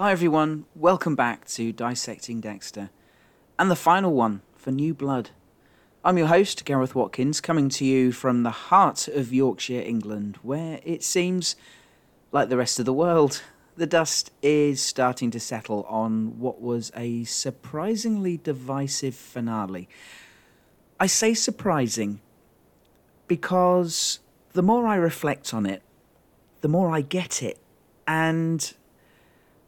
Hi everyone, welcome back to Dissecting Dexter, and the final one for New Blood. I'm your host, Gareth Watkins, coming to you from the heart of Yorkshire, England, where it seems, like the rest of the world, the dust is starting to settle on what was a surprisingly divisive finale. I say surprising because the more I reflect on it, the more I get it. And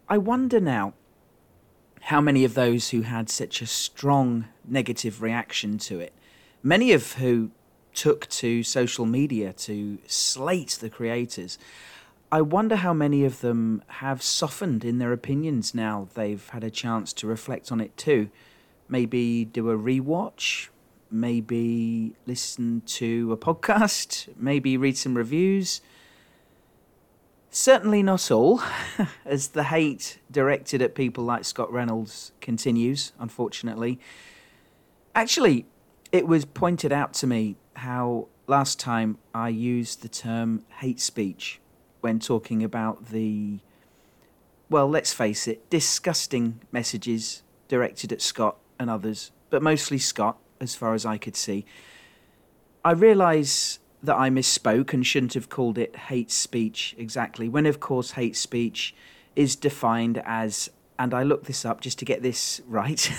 I wonder now how many of those who had such a strong negative reaction to it, many of who took to social media to slate the creators, I wonder how many of them have softened in their opinions now they've had a chance to reflect on it too. Maybe do a rewatch, maybe listen to a podcast, maybe read some reviews. Certainly not all, as the hate directed at people like Scott Reynolds continues, unfortunately. Actually, it was pointed out to me how last time I used the term hate speech when talking about the, well, let's face it, disgusting messages directed at Scott and others, but mostly Scott, as far as I could see. I realise that I misspoke and shouldn't have called it hate speech exactly, when of course hate speech is defined as, and I looked this up just to get this right,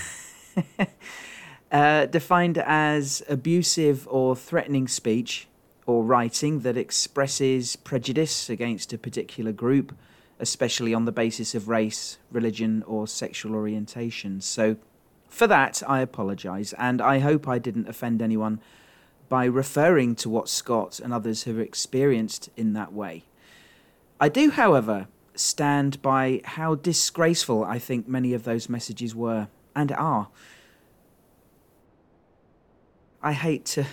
uh, defined as abusive or threatening speech or writing that expresses prejudice against a particular group, especially on the basis of race, religion, or sexual orientation. So, for that, I apologise, and I hope I didn't offend anyone by referring to what Scott and others have experienced in that way. I do, however, stand by how disgraceful I think many of those messages were and are. I hate to.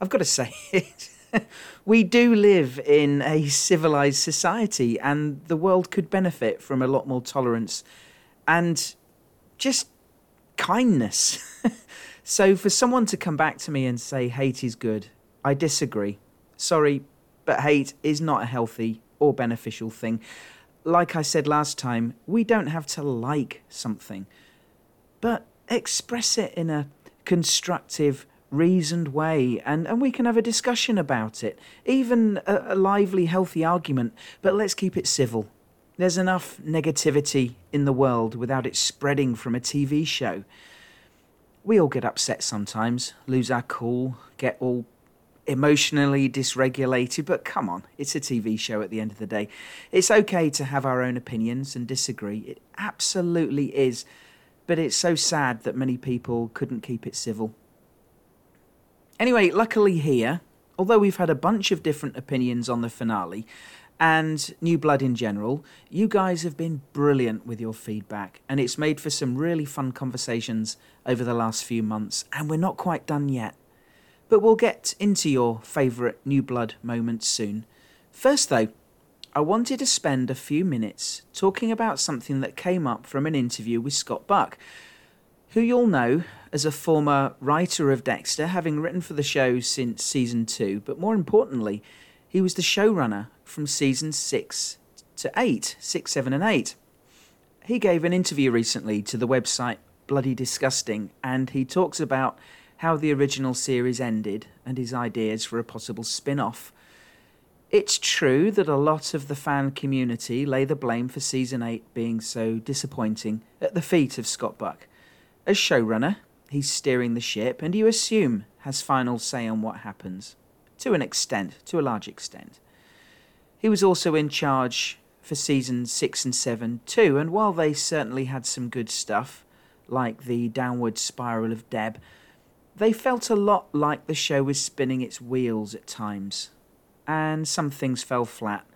I've got to say it. we do live in a civilized society, and the world could benefit from a lot more tolerance and just kindness. So for someone to come back to me and say hate is good, I disagree. Sorry, but hate is not a healthy or beneficial thing. Like I said last time, we don't have to like something, but express it in a constructive, reasoned way, and, and we can have a discussion about it, even a, a lively, healthy argument, but let's keep it civil. There's enough negativity in the world without it spreading from a TV show we all get upset sometimes, lose our cool, get all emotionally dysregulated, but come on, it's a TV show at the end of the day. It's okay to have our own opinions and disagree. It absolutely is. But it's so sad that many people couldn't keep it civil. Anyway, luckily here, although we've had a bunch of different opinions on the finale, and New Blood in general, you guys have been brilliant with your feedback, and it's made for some really fun conversations over the last few months, and we're not quite done yet. But we'll get into your favourite New Blood moments soon. First, though, I wanted to spend a few minutes talking about something that came up from an interview with Scott Buck, who you'll know as a former writer of Dexter, having written for the show since season two, but more importantly, he was the showrunner from season 6 to eight, six, seven, and 8. He gave an interview recently to the website Bloody Disgusting, and he talks about how the original series ended and his ideas for a possible spin off. It's true that a lot of the fan community lay the blame for season 8 being so disappointing at the feet of Scott Buck. As showrunner, he's steering the ship, and you assume has final say on what happens. To an extent, to a large extent. He was also in charge for seasons 6 and 7 too, and while they certainly had some good stuff, like the downward spiral of Deb, they felt a lot like the show was spinning its wheels at times, and some things fell flat.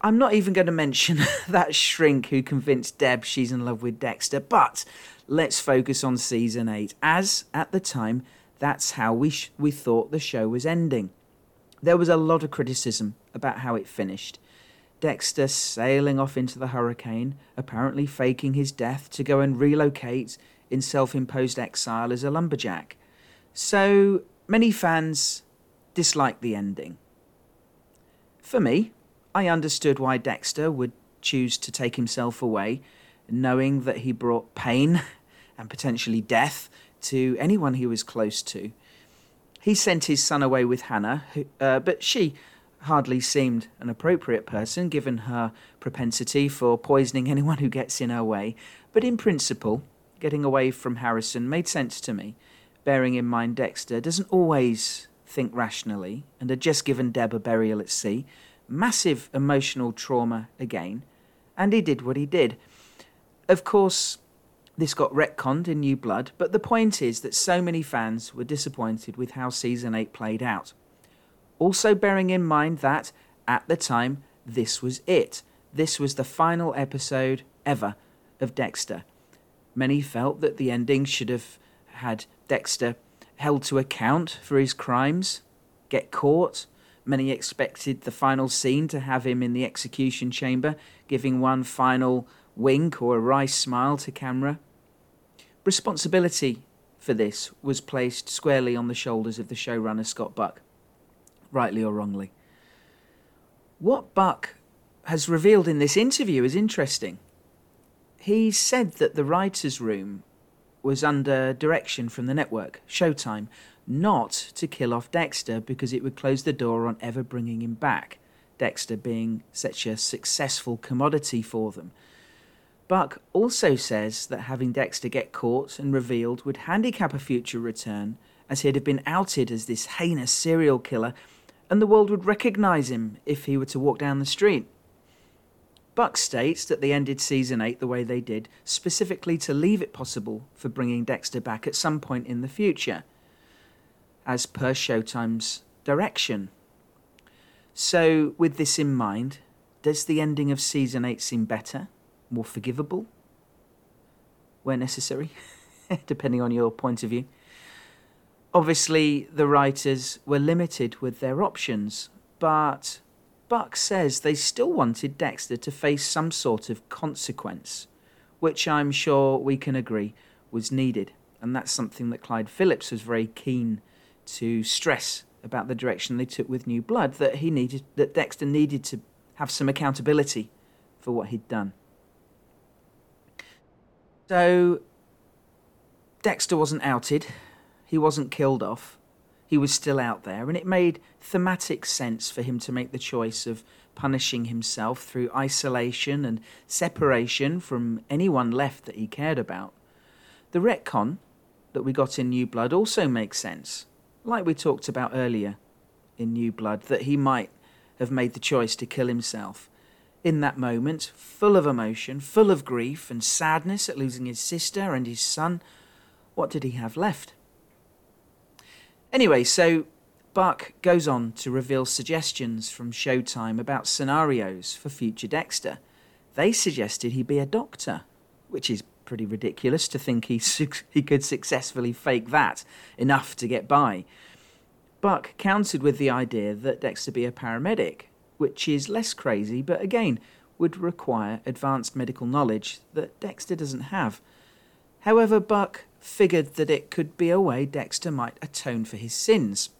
I'm not even going to mention that shrink who convinced Deb she's in love with Dexter, but let's focus on season 8, as at the time, that's how we, sh- we thought the show was ending. There was a lot of criticism about how it finished. Dexter sailing off into the hurricane, apparently faking his death to go and relocate in self imposed exile as a lumberjack. So many fans disliked the ending. For me, I understood why Dexter would choose to take himself away, knowing that he brought pain and potentially death to anyone he was close to. He sent his son away with Hannah, who, uh, but she hardly seemed an appropriate person given her propensity for poisoning anyone who gets in her way. But in principle, getting away from Harrison made sense to me, bearing in mind Dexter doesn't always think rationally and had just given Deb a burial at sea. Massive emotional trauma again, and he did what he did. Of course, this got retconned in New Blood, but the point is that so many fans were disappointed with how season 8 played out. Also, bearing in mind that, at the time, this was it. This was the final episode ever of Dexter. Many felt that the ending should have had Dexter held to account for his crimes, get caught. Many expected the final scene to have him in the execution chamber, giving one final wink or a wry smile to camera. Responsibility for this was placed squarely on the shoulders of the showrunner Scott Buck, rightly or wrongly. What Buck has revealed in this interview is interesting. He said that the writer's room was under direction from the network, Showtime, not to kill off Dexter because it would close the door on ever bringing him back, Dexter being such a successful commodity for them. Buck also says that having Dexter get caught and revealed would handicap a future return, as he'd have been outed as this heinous serial killer, and the world would recognise him if he were to walk down the street. Buck states that they ended season 8 the way they did, specifically to leave it possible for bringing Dexter back at some point in the future, as per Showtime's direction. So, with this in mind, does the ending of season 8 seem better? More forgivable where necessary, depending on your point of view. Obviously, the writers were limited with their options, but Buck says they still wanted Dexter to face some sort of consequence, which I'm sure we can agree was needed. And that's something that Clyde Phillips was very keen to stress about the direction they took with New Blood, that he needed that Dexter needed to have some accountability for what he'd done. So Dexter wasn't outed, he wasn't killed off, he was still out there, and it made thematic sense for him to make the choice of punishing himself through isolation and separation from anyone left that he cared about. The retcon that we got in New Blood also makes sense, like we talked about earlier in New Blood, that he might have made the choice to kill himself in that moment, full of emotion, full of grief and sadness at losing his sister and his son, what did he have left? Anyway, so Buck goes on to reveal suggestions from Showtime about scenarios for future Dexter. They suggested he be a doctor, which is pretty ridiculous to think he, su- he could successfully fake that enough to get by. Buck countered with the idea that Dexter be a paramedic, which is less crazy, but again would require advanced medical knowledge that Dexter doesn't have. However, Buck figured that it could be a way Dexter might atone for his sins.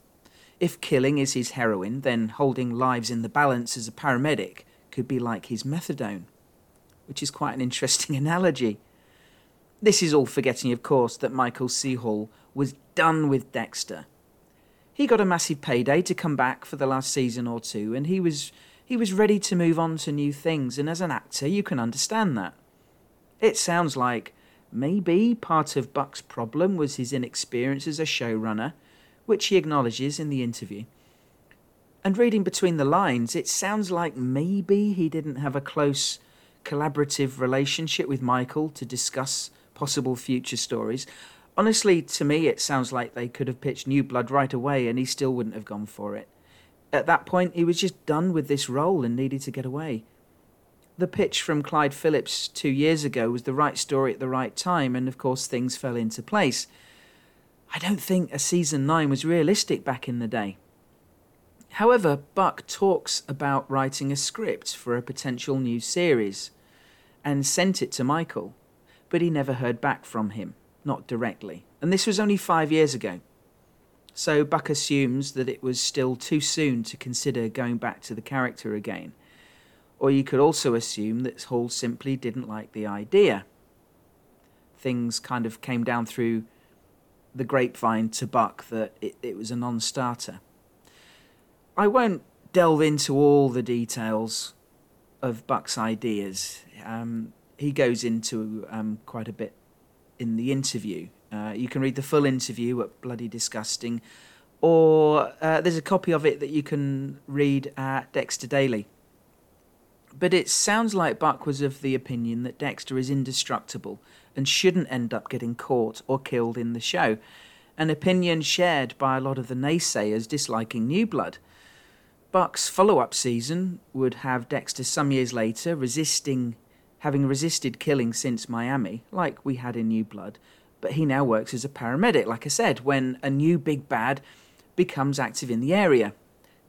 If killing is his heroin, then holding lives in the balance as a paramedic could be like his methadone, which is quite an interesting analogy. This is all forgetting, of course, that Michael C. Hall was done with Dexter he got a massive payday to come back for the last season or two, and he was he was ready to move on to new things. And as an actor, you can understand that. It sounds like maybe part of Buck's problem was his inexperience as a showrunner, which he acknowledges in the interview. And reading between the lines, it sounds like maybe he didn't have a close collaborative relationship with Michael to discuss possible future stories. Honestly, to me, it sounds like they could have pitched New Blood right away and he still wouldn't have gone for it. At that point, he was just done with this role and needed to get away. The pitch from Clyde Phillips two years ago was the right story at the right time, and of course, things fell into place. I don't think a season 9 was realistic back in the day. However, Buck talks about writing a script for a potential new series and sent it to Michael, but he never heard back from him not directly. And this was only five years ago. So Buck assumes that it was still too soon to consider going back to the character again. Or you could also assume that Hall simply didn't like the idea. Things kind of came down through the grapevine to Buck that it, it was a non starter. I won't delve into all the details of Buck's ideas. Um, he goes into um, quite a bit in the interview. Uh, you can read the full interview at Bloody Disgusting, or uh, there's a copy of it that you can read at Dexter Daily. But it sounds like Buck was of the opinion that Dexter is indestructible and shouldn't end up getting caught or killed in the show, an opinion shared by a lot of the naysayers disliking New Blood. Buck's follow up season would have Dexter some years later resisting, having resisted killing since Miami, like we had in New Blood, but he now works as a paramedic, like I said, when a new big bad becomes active in the area.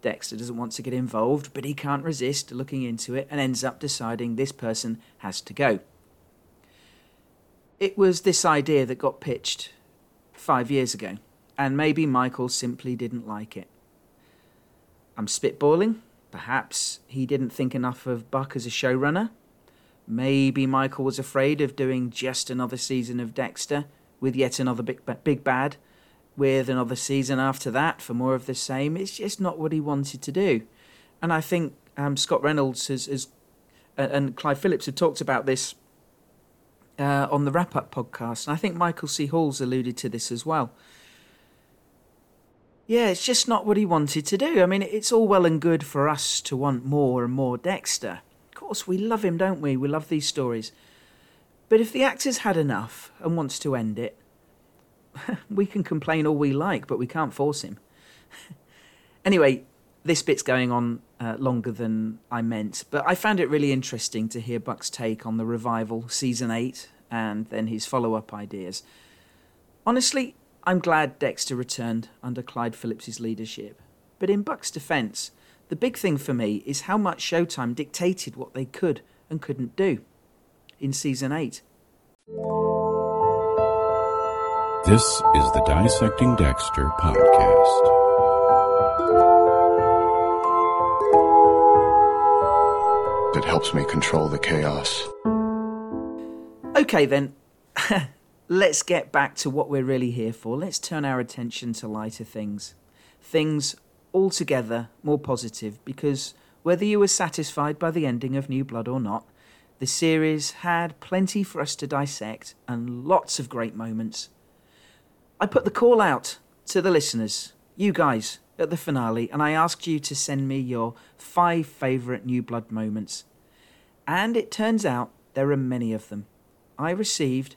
Dexter doesn't want to get involved, but he can't resist looking into it and ends up deciding this person has to go. It was this idea that got pitched five years ago, and maybe Michael simply didn't like it. I'm spitballing. Perhaps he didn't think enough of Buck as a showrunner. Maybe Michael was afraid of doing just another season of Dexter with yet another big, big bad, with another season after that for more of the same. It's just not what he wanted to do. And I think um, Scott Reynolds has, has and Clyde Phillips have talked about this uh, on the Wrap Up podcast. And I think Michael C. Hall's alluded to this as well yeah, it's just not what he wanted to do. I mean, it's all well and good for us to want more and more Dexter. Course, we love him, don't we? We love these stories. But if the actor's had enough and wants to end it, we can complain all we like, but we can't force him. anyway, this bit's going on uh, longer than I meant, but I found it really interesting to hear Buck's take on the revival, season 8, and then his follow up ideas. Honestly, I'm glad Dexter returned under Clyde Phillips's leadership. But in Buck's defence, the big thing for me is how much Showtime dictated what they could and couldn't do. In season 8. This is the Dissecting Dexter podcast. It helps me control the chaos. Okay, then. let's get back to what we're really here for. Let's turn our attention to lighter things. Things altogether more positive because whether you were satisfied by the ending of New Blood or not, the series had plenty for us to dissect and lots of great moments. I put the call out to the listeners, you guys, at the finale, and I asked you to send me your five favourite New Blood moments. And it turns out there are many of them. I received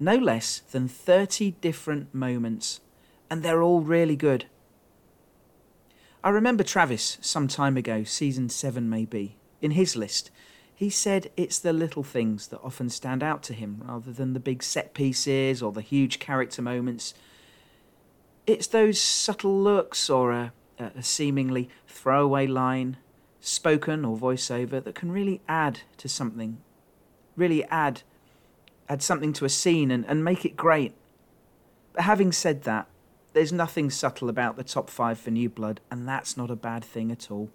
no less than 30 different moments, and they're all really good. I remember Travis some time ago, season 7 maybe, in his list. He said it's the little things that often stand out to him rather than the big set pieces or the huge character moments. It's those subtle looks or a, a seemingly throwaway line, spoken or voiceover, that can really add to something, really add add something to a scene and, and make it great. But having said that, there's nothing subtle about the top five for New Blood, and that's not a bad thing at all.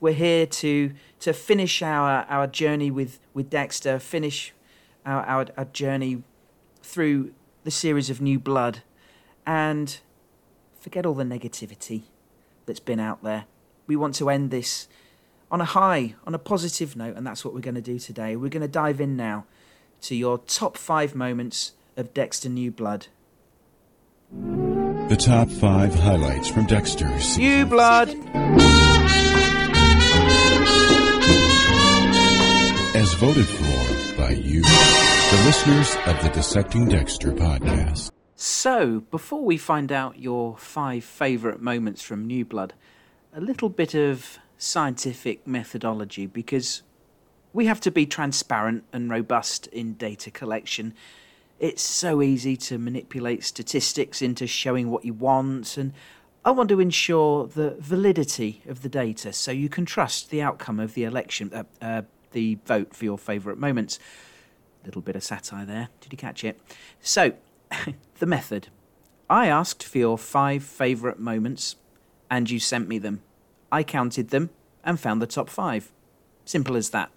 We're here to to finish our, our journey with, with Dexter, finish our, our, our journey through the series of New Blood, and forget all the negativity that's been out there. We want to end this on a high, on a positive note, and that's what we're going to do today. We're going to dive in now to your top five moments of Dexter New Blood. The top five highlights from Dexter's New Blood. As voted for by you, the listeners of the Dissecting Dexter podcast. So, before we find out your five favourite moments from New Blood, a little bit of scientific methodology because we have to be transparent and robust in data collection. It's so easy to manipulate statistics into showing what you want, and I want to ensure the validity of the data so you can trust the outcome of the election, uh, uh, the vote for your favourite moments. Little bit of satire there. Did you catch it? So, the method. I asked for your five favourite moments, and you sent me them. I counted them and found the top five. Simple as that.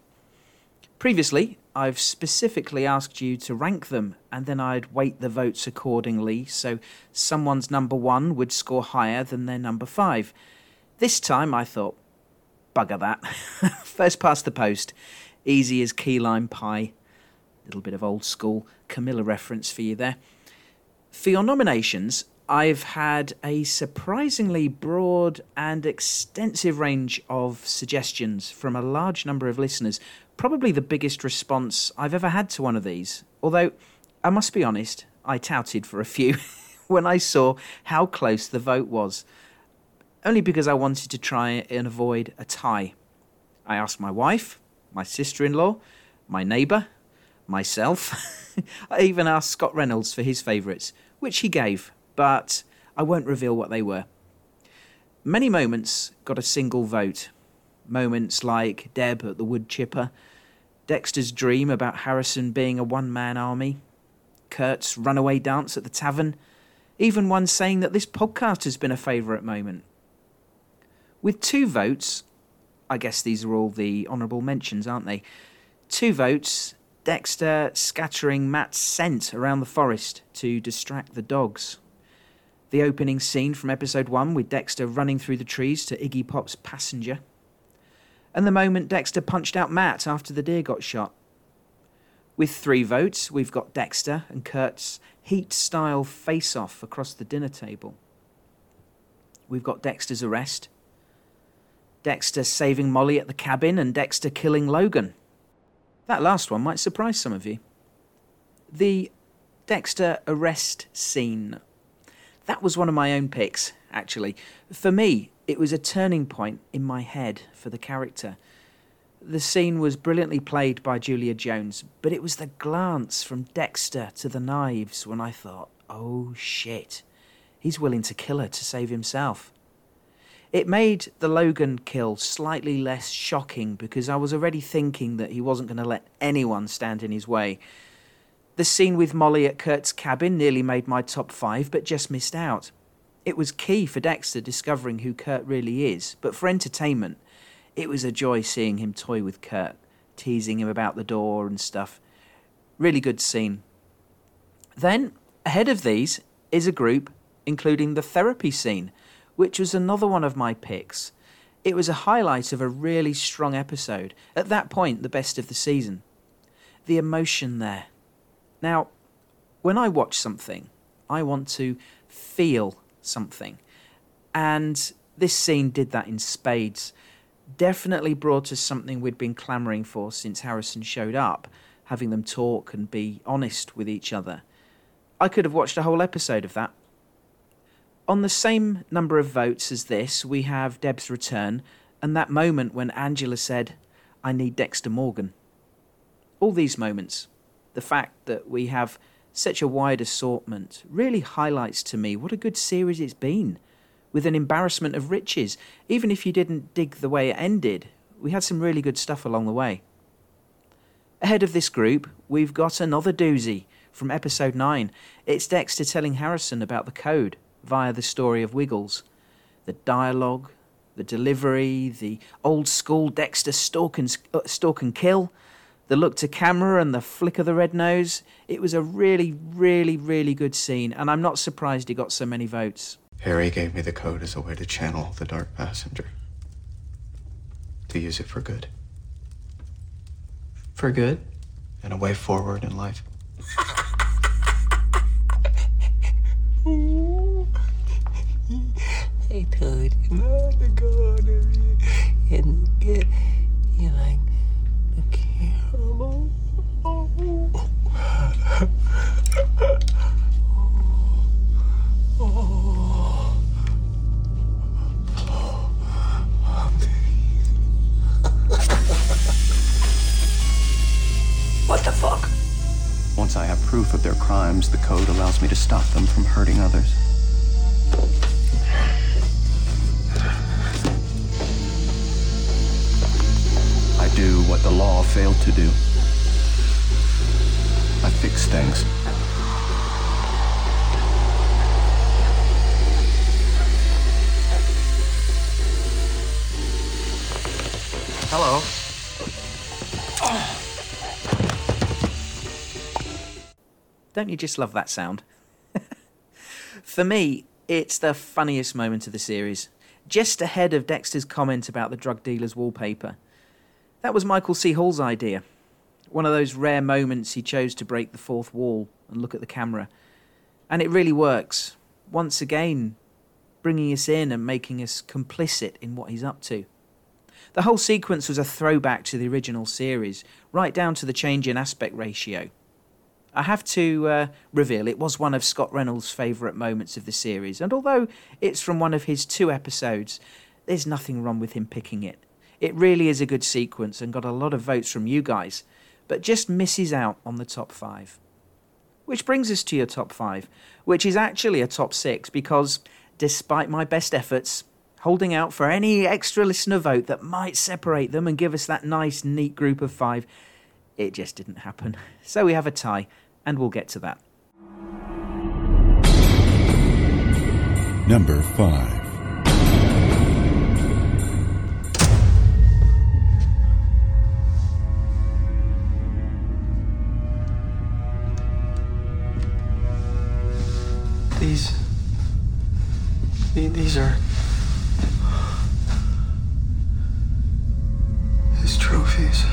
Previously, I've specifically asked you to rank them, and then I'd weight the votes accordingly so someone's number one would score higher than their number five. This time I thought, bugger that. First past the post. Easy as key lime pie. Little bit of old school Camilla reference for you there. For your nominations, I've had a surprisingly broad and extensive range of suggestions from a large number of listeners. Probably the biggest response I've ever had to one of these. Although, I must be honest, I touted for a few when I saw how close the vote was. Only because I wanted to try and avoid a tie. I asked my wife, my sister in law, my neighbour, myself. I even asked Scott Reynolds for his favourites, which he gave but I won't reveal what they were. Many moments got a single vote. Moments like Deb at the wood chipper, Dexter's dream about Harrison being a one man army, Kurt's runaway dance at the tavern, even one saying that this podcast has been a favourite moment. With two votes, I guess these are all the honourable mentions, aren't they? Two votes, Dexter scattering Matt's scent around the forest to distract the dogs the opening scene from episode 1 with Dexter running through the trees to Iggy Pop's Passenger, and the moment Dexter punched out Matt after the deer got shot. With three votes, we've got Dexter and Kurt's heat style face off across the dinner table. We've got Dexter's arrest, Dexter saving Molly at the cabin, and Dexter killing Logan. That last one might surprise some of you. The Dexter arrest scene that was one of my own picks, actually. For me, it was a turning point in my head for the character. The scene was brilliantly played by Julia Jones, but it was the glance from Dexter to the knives when I thought, oh shit, he's willing to kill her to save himself. It made the Logan kill slightly less shocking because I was already thinking that he wasn't going to let anyone stand in his way. The scene with Molly at Kurt's cabin nearly made my top five, but just missed out. It was key for Dexter discovering who Kurt really is, but for entertainment, it was a joy seeing him toy with Kurt, teasing him about the door and stuff. Really good scene. Then, ahead of these, is a group including the therapy scene, which was another one of my picks. It was a highlight of a really strong episode, at that point, the best of the season. The emotion there, now, when I watch something, I want to feel something. And this scene did that in spades. Definitely brought us something we'd been clamouring for since Harrison showed up, having them talk and be honest with each other. I could have watched a whole episode of that. On the same number of votes as this, we have Deb's return and that moment when Angela said, I need Dexter Morgan. All these moments, the fact that we have such a wide assortment really highlights to me what a good series it's been, with an embarrassment of riches. Even if you didn't dig the way it ended, we had some really good stuff along the way. Ahead of this group, we've got another doozy from episode 9. It's Dexter telling Harrison about the code via the story of Wiggles. The dialogue, the delivery, the old school Dexter stalk and, uh, stalk and kill, the look to camera and the flick of the red nose. It was a really, really, really good scene, and I'm not surprised he got so many votes. Harry gave me the code as a way to channel the Dark Passenger. To use it for good. For good? And a way forward in life. I told him not to go to me and get you like what the fuck? Once I have proof of their crimes, the code allows me to stop them from hurting others. I do what the law failed to do. I fix things. Hello. Don't you just love that sound? For me, it's the funniest moment of the series, just ahead of Dexter's comment about the drug dealer's wallpaper. That was Michael C. Hall's idea, one of those rare moments he chose to break the fourth wall and look at the camera. And it really works. Once again, bringing us in and making us complicit in what he's up to. The whole sequence was a throwback to the original series, right down to the change in aspect ratio. I have to uh, reveal it was one of Scott Reynolds' favourite moments of the series, and although it's from one of his two episodes, there's nothing wrong with him picking it. It really is a good sequence and got a lot of votes from you guys, but just misses out on the top five. Which brings us to your top five, which is actually a top six because, despite my best efforts, holding out for any extra listener vote that might separate them and give us that nice, neat group of five, it just didn't happen. So we have a tie, and we'll get to that. Number 5. These. These are. His trophies.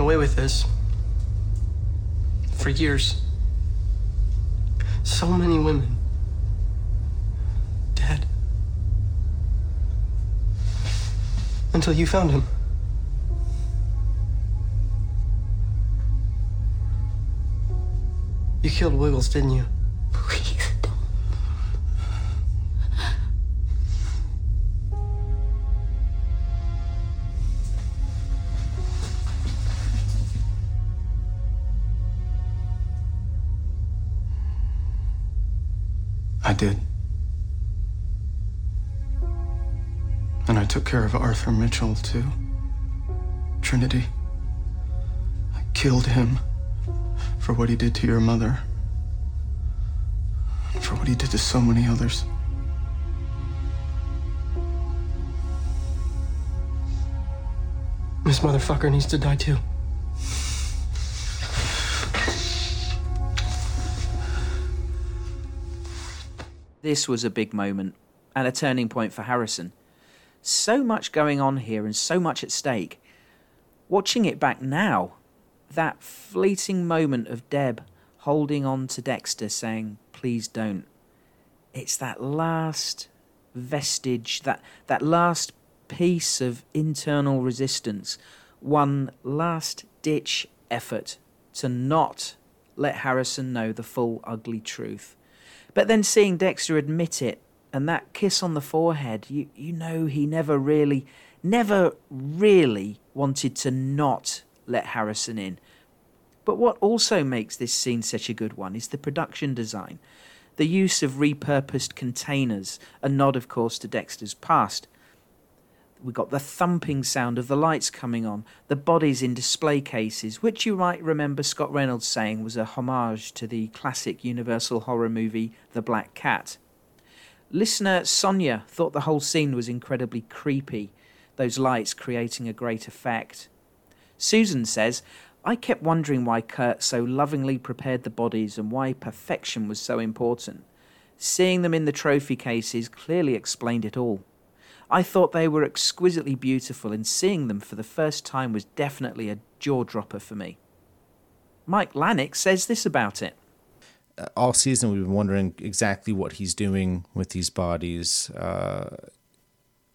Away with this for years. So many women dead. Until you found him. You killed Wiggles, didn't you? Took care of Arthur Mitchell, too. Trinity. I killed him for what he did to your mother. And for what he did to so many others. This motherfucker needs to die too. This was a big moment and a turning point for Harrison. So much going on here and so much at stake. Watching it back now, that fleeting moment of Deb holding on to Dexter saying, please don't. It's that last vestige, that, that last piece of internal resistance, one last ditch effort to not let Harrison know the full ugly truth. But then seeing Dexter admit it and that kiss on the forehead, you, you know he never really, never really wanted to not let Harrison in. But what also makes this scene such a good one is the production design. The use of repurposed containers, a nod, of course, to Dexter's past. We got the thumping sound of the lights coming on, the bodies in display cases, which you might remember Scott Reynolds saying was a homage to the classic Universal horror movie The Black Cat. Listener Sonia thought the whole scene was incredibly creepy, those lights creating a great effect. Susan says, I kept wondering why Kurt so lovingly prepared the bodies and why perfection was so important. Seeing them in the trophy cases clearly explained it all. I thought they were exquisitely beautiful, and seeing them for the first time was definitely a jaw dropper for me. Mike Lannick says this about it. All season we've been wondering exactly what he's doing with these bodies, uh,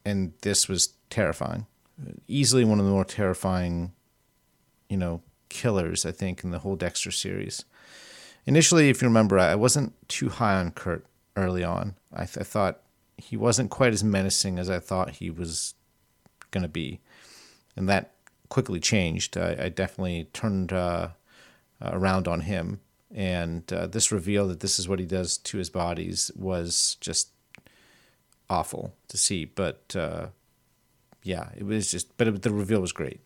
and this was terrifying. Easily one of the more terrifying, you know, killers I think in the whole Dexter series. Initially, if you remember, I wasn't too high on Kurt early on. I, th- I thought he wasn't quite as menacing as I thought he was gonna be. and that quickly changed. I, I definitely turned uh, around on him, and uh, this reveal that this is what he does to his bodies was just awful to see. But uh, yeah, it was just. But it, the reveal was great.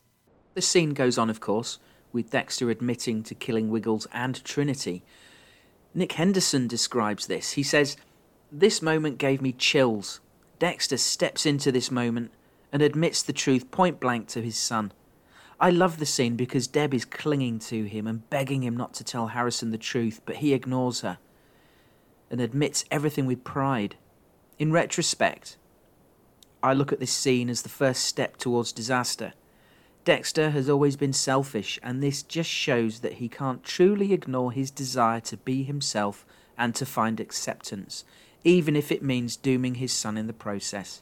The scene goes on, of course, with Dexter admitting to killing Wiggles and Trinity. Nick Henderson describes this. He says, This moment gave me chills. Dexter steps into this moment and admits the truth point blank to his son. I love the scene because Deb is clinging to him and begging him not to tell Harrison the truth, but he ignores her and admits everything with pride. In retrospect, I look at this scene as the first step towards disaster. Dexter has always been selfish, and this just shows that he can't truly ignore his desire to be himself and to find acceptance, even if it means dooming his son in the process.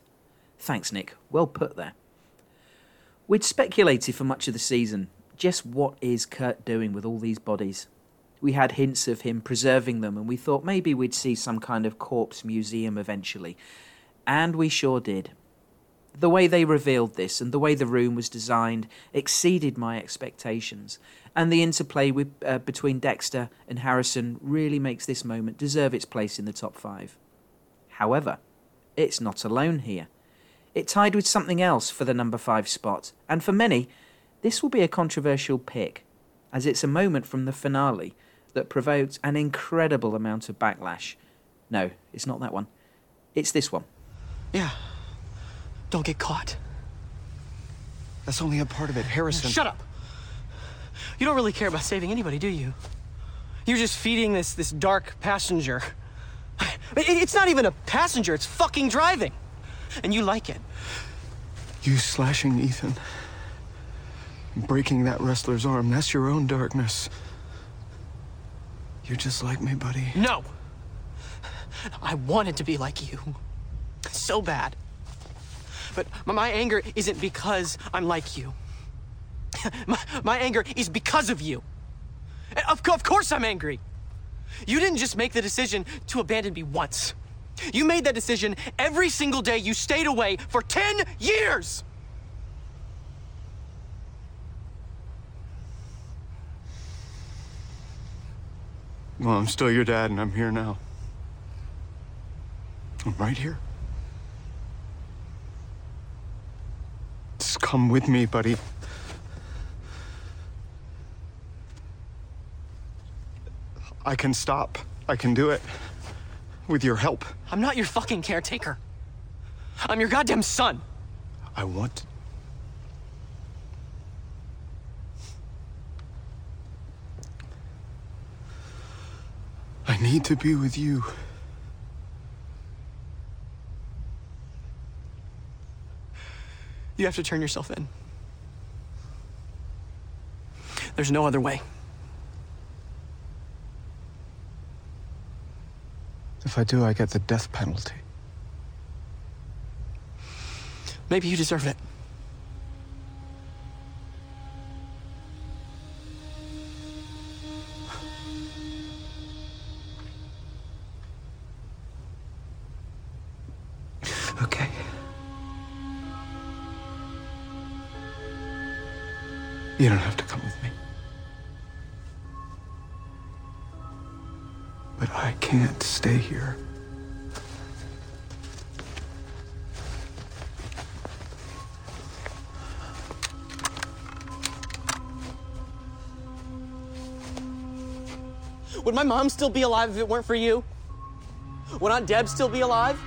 Thanks, Nick. Well put there. We'd speculated for much of the season just what is Kurt doing with all these bodies. We had hints of him preserving them, and we thought maybe we'd see some kind of corpse museum eventually. And we sure did. The way they revealed this and the way the room was designed exceeded my expectations, and the interplay with, uh, between Dexter and Harrison really makes this moment deserve its place in the top five. However, it's not alone here. It tied with something else for the number five spot, and for many, this will be a controversial pick, as it's a moment from the finale that provoked an incredible amount of backlash. No, it's not that one. It's this one. Yeah. Don't get caught. That's only a part of it, Harrison. Shut up! You don't really care about saving anybody, do you? You're just feeding this this dark passenger. It's not even a passenger, it's fucking driving. And you like it. You slashing Ethan. Breaking that wrestler's arm, that's your own darkness. You're just like me, buddy. No! I wanted to be like you. So bad. But my- anger isn't because I'm like you. My, my anger is because of you. Of, of course I'm angry. You didn't just make the decision to abandon me once. You made that decision every single day you stayed away for 10 years! Well, I'm still your dad, and I'm here now. I'm right here. Just come with me, buddy. I can stop. I can do it. With your help. I'm not your fucking caretaker. I'm your goddamn son. I want. I need to be with you. You have to turn yourself in. There's no other way. If I do, I get the death penalty. Maybe you deserve it. Still be alive if it weren't for you? Would Aunt Deb still be alive?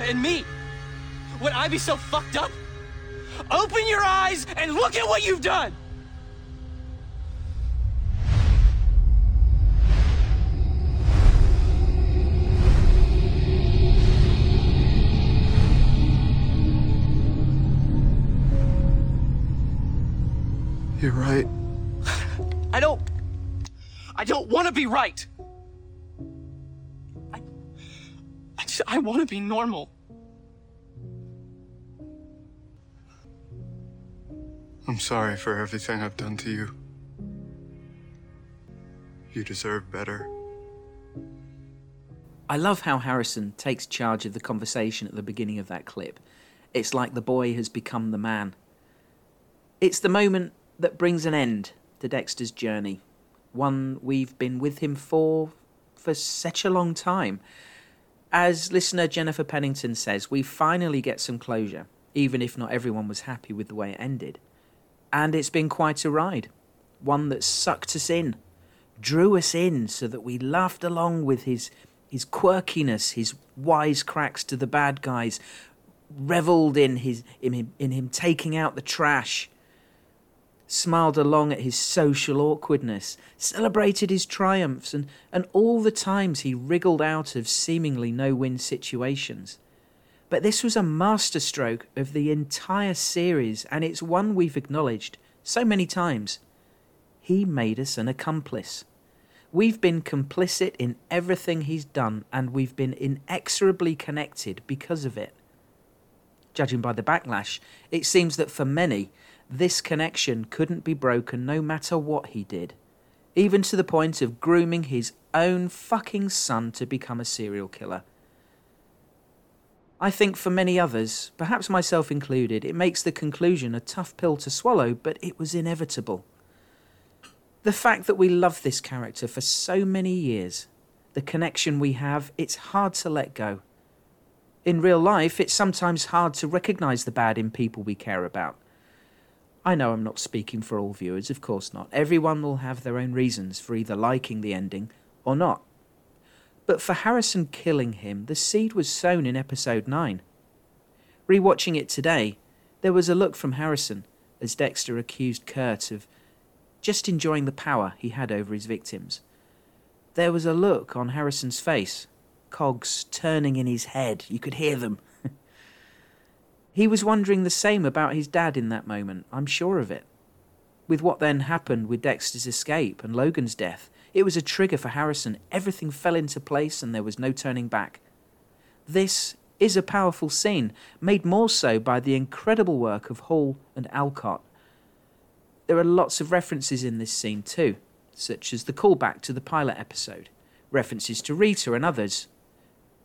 And me? Would I be so fucked up? Open your eyes and look at what you've done! You're right. Want to be right. I. I just. I want to be normal. I'm sorry for everything I've done to you. You deserve better. I love how Harrison takes charge of the conversation at the beginning of that clip. It's like the boy has become the man. It's the moment that brings an end to Dexter's journey, one we've been with him for for such a long time. As listener Jennifer Pennington says, we finally get some closure, even if not everyone was happy with the way it ended. And it's been quite a ride, one that sucked us in, drew us in so that we laughed along with his his quirkiness, his wisecracks to the bad guys, revelled in his in him, in him taking out the trash, smiled along at his social awkwardness, celebrated his triumphs, and, and all the times he wriggled out of seemingly no win situations. But this was a masterstroke of the entire series, and it's one we've acknowledged so many times. He made us an accomplice. We've been complicit in everything he's done, and we've been inexorably connected because of it. Judging by the backlash, it seems that for many, this connection couldn't be broken no matter what he did, even to the point of grooming his own fucking son to become a serial killer. I think for many others, perhaps myself included, it makes the conclusion a tough pill to swallow, but it was inevitable. The fact that we love this character for so many years, the connection we have, it's hard to let go. In real life, it's sometimes hard to recognise the bad in people we care about. I know I'm not speaking for all viewers, of course not. Everyone will have their own reasons for either liking the ending or not. But for Harrison killing him, the seed was sown in episode 9. Rewatching it today, there was a look from Harrison as Dexter accused Kurt of just enjoying the power he had over his victims. There was a look on Harrison's face, cogs turning in his head. You could hear them. He was wondering the same about his dad in that moment, I'm sure of it. With what then happened with Dexter's escape and Logan's death, it was a trigger for Harrison. Everything fell into place and there was no turning back. This is a powerful scene, made more so by the incredible work of Hall and Alcott. There are lots of references in this scene too, such as the callback to the pilot episode, references to Rita and others,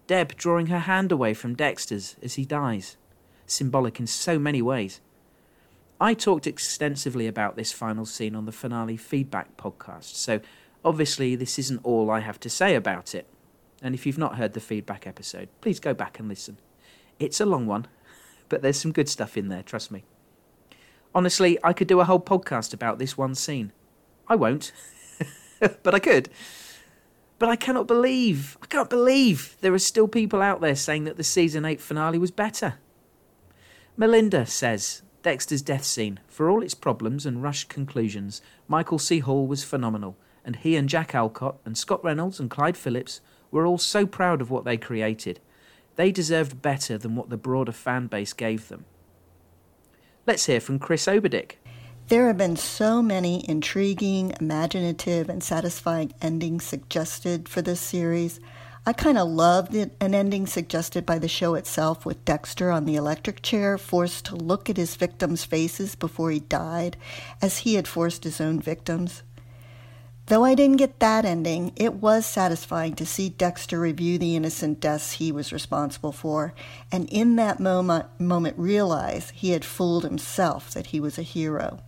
Deb drawing her hand away from Dexter's as he dies symbolic in so many ways. I talked extensively about this final scene on the finale feedback podcast, so obviously this isn't all I have to say about it. And if you've not heard the feedback episode, please go back and listen. It's a long one, but there's some good stuff in there, trust me. Honestly, I could do a whole podcast about this one scene. I won't, but I could. But I cannot believe, I can't believe there are still people out there saying that the season 8 finale was better. Melinda says Dexter's death scene, for all its problems and rushed conclusions, Michael C. Hall was phenomenal, and he and Jack Alcott and Scott Reynolds and Clyde Phillips were all so proud of what they created. They deserved better than what the broader fan base gave them. Let's hear from Chris Oberdick. There have been so many intriguing, imaginative, and satisfying endings suggested for this series. I kind of loved it, an ending suggested by the show itself with Dexter on the electric chair, forced to look at his victims' faces before he died, as he had forced his own victims. Though I didn't get that ending, it was satisfying to see Dexter review the innocent deaths he was responsible for, and in that moment, moment realize he had fooled himself that he was a hero.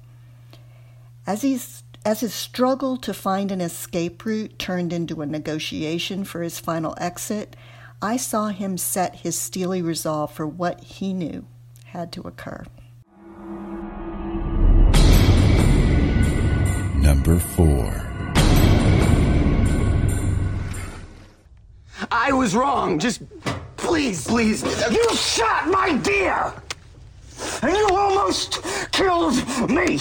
As he's as his struggle to find an escape route turned into a negotiation for his final exit, I saw him set his steely resolve for what he knew had to occur. Number four. I was wrong. Just please, please. You shot my deer! And you almost killed me!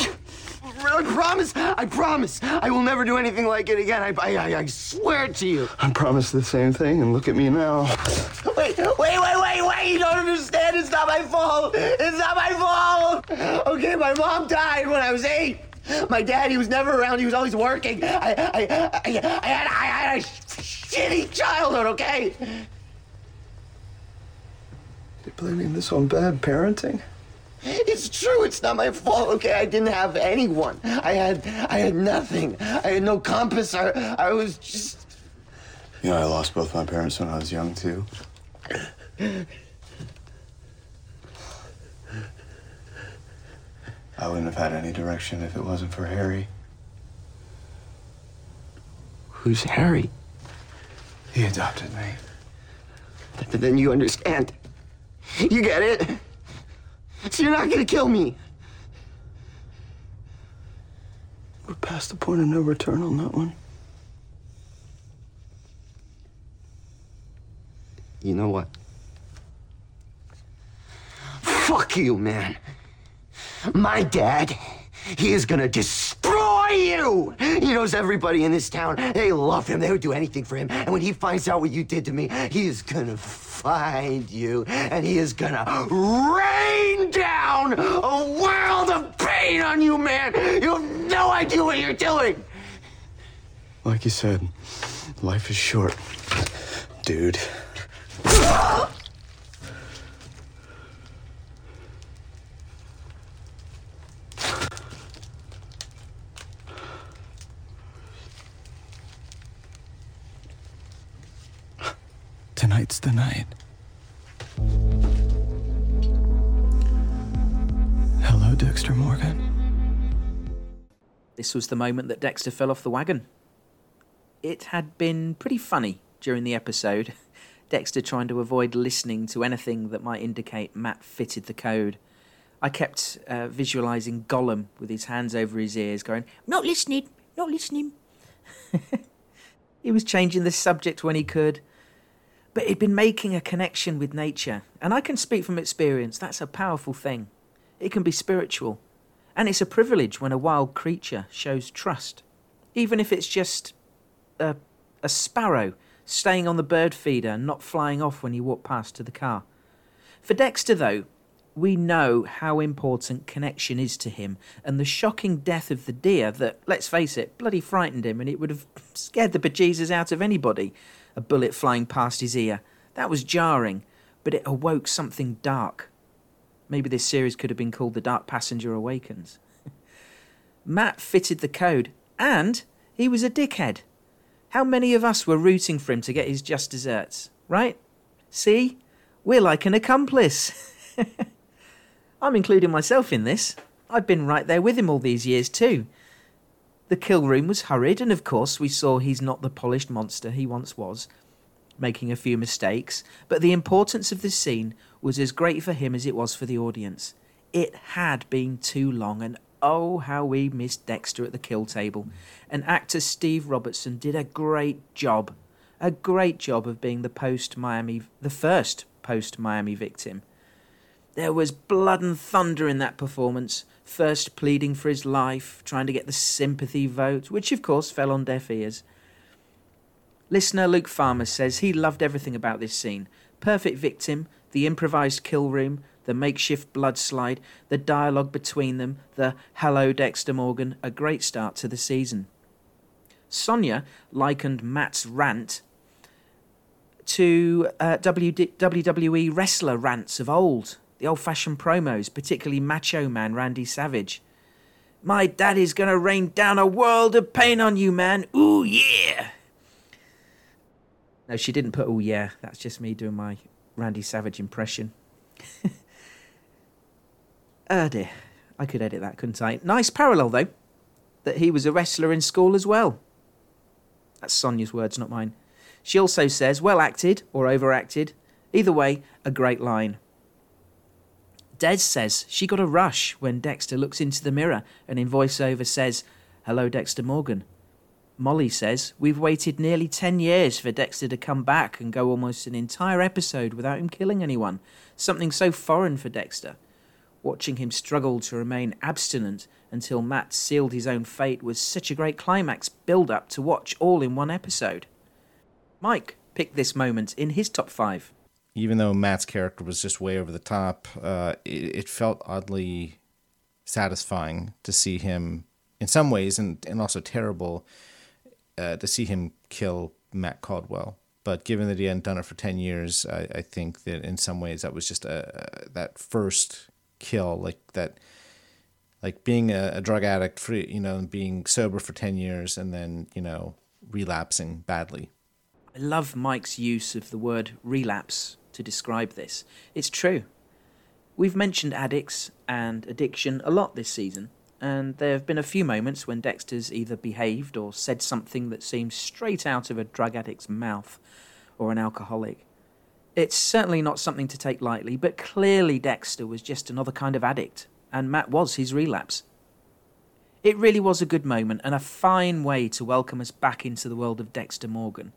I promise, I promise, I will never do anything like it again. I, I, I swear to you. I promised the same thing, and look at me now. Wait, wait, wait, wait, wait! You don't understand. It's not my fault. It's not my fault. Okay, my mom died when I was eight. My dad, he was never around. He was always working. I, I, I, I, I had, I had a shitty childhood. Okay. You're blaming this on bad parenting? It's true. It's not my fault. Okay, I didn't have anyone. I had, I had nothing. I had no compass. I, I was just. You know, I lost both my parents when I was young too. I wouldn't have had any direction if it wasn't for Harry. Who's Harry? He adopted me. But then you understand. You get it? So you're not gonna kill me. We're past the point of no return on that one. You know what? Fuck you, man. My dad, he is gonna destroy you! He knows everybody in this town. They love him. They would do anything for him. And when he finds out what you did to me, he is gonna find you and he is gonna rain down a world of pain on you, man! You have no idea what you're doing! Like you said, life is short, dude. This was the moment that Dexter fell off the wagon. It had been pretty funny during the episode. Dexter trying to avoid listening to anything that might indicate Matt fitted the code. I kept uh, visualizing Gollum with his hands over his ears, going, Not listening, not listening. he was changing the subject when he could. But he'd been making a connection with nature. And I can speak from experience, that's a powerful thing. It can be spiritual. And it's a privilege when a wild creature shows trust. Even if it's just a, a sparrow staying on the bird feeder and not flying off when you walk past to the car. For Dexter, though, we know how important connection is to him, and the shocking death of the deer that, let's face it, bloody frightened him, and it would have scared the bejesus out of anybody, a bullet flying past his ear. That was jarring, but it awoke something dark. Maybe this series could have been called The Dark Passenger Awakens. Matt fitted the code, and he was a dickhead. How many of us were rooting for him to get his just desserts, right? See? We're like an accomplice. I'm including myself in this. I've been right there with him all these years, too. The kill room was hurried, and of course, we saw he's not the polished monster he once was, making a few mistakes, but the importance of this scene was as great for him as it was for the audience. It had been too long, and oh, how we missed Dexter at the kill table. And actor Steve Robertson did a great job, a great job of being the post Miami, the first post Miami victim. There was blood and thunder in that performance, first pleading for his life, trying to get the sympathy vote, which of course fell on deaf ears. Listener Luke Farmer says he loved everything about this scene. Perfect victim, the improvised kill room, the makeshift blood slide, the dialogue between them, the hello Dexter Morgan, a great start to the season. Sonia likened Matt's rant to uh, WWE wrestler rants of old, the old fashioned promos, particularly Macho Man Randy Savage. My daddy's gonna rain down a world of pain on you, man. Ooh, yeah. No, she didn't put, oh, yeah. That's just me doing my Randy Savage impression. oh, dear. I could edit that, couldn't I? Nice parallel, though, that he was a wrestler in school as well. That's Sonia's words, not mine. She also says, well acted or overacted. Either way, a great line. Des says she got a rush when Dexter looks into the mirror and in voiceover says, Hello, Dexter Morgan. Molly says, We've waited nearly 10 years for Dexter to come back and go almost an entire episode without him killing anyone. Something so foreign for Dexter. Watching him struggle to remain abstinent until Matt sealed his own fate was such a great climax build up to watch all in one episode. Mike picked this moment in his top five. Even though Matt's character was just way over the top, uh, it, it felt oddly satisfying to see him, in some ways, and, and also terrible uh, to see him kill Matt Caldwell. But given that he hadn't done it for ten years, I, I think that in some ways that was just a, that first kill, like that, like being a, a drug addict for you know being sober for ten years and then you know relapsing badly. I love Mike's use of the word relapse to describe this. It's true. We've mentioned addicts and addiction a lot this season, and there have been a few moments when Dexter's either behaved or said something that seems straight out of a drug addict's mouth or an alcoholic. It's certainly not something to take lightly, but clearly Dexter was just another kind of addict, and Matt was his relapse. It really was a good moment and a fine way to welcome us back into the world of Dexter Morgan.